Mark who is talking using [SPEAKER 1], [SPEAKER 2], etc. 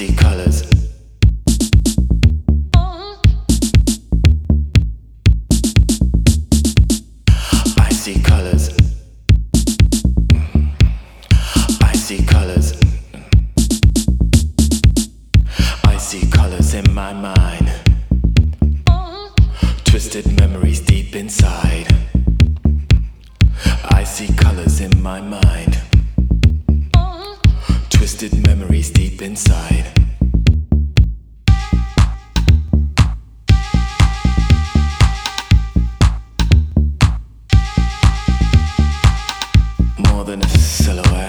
[SPEAKER 1] see colors. I see colors. I see colors. I see colors in my mind. Twisted memories deep inside. I see colors in my mind. Twisted memories deep inside. More than a silhouette.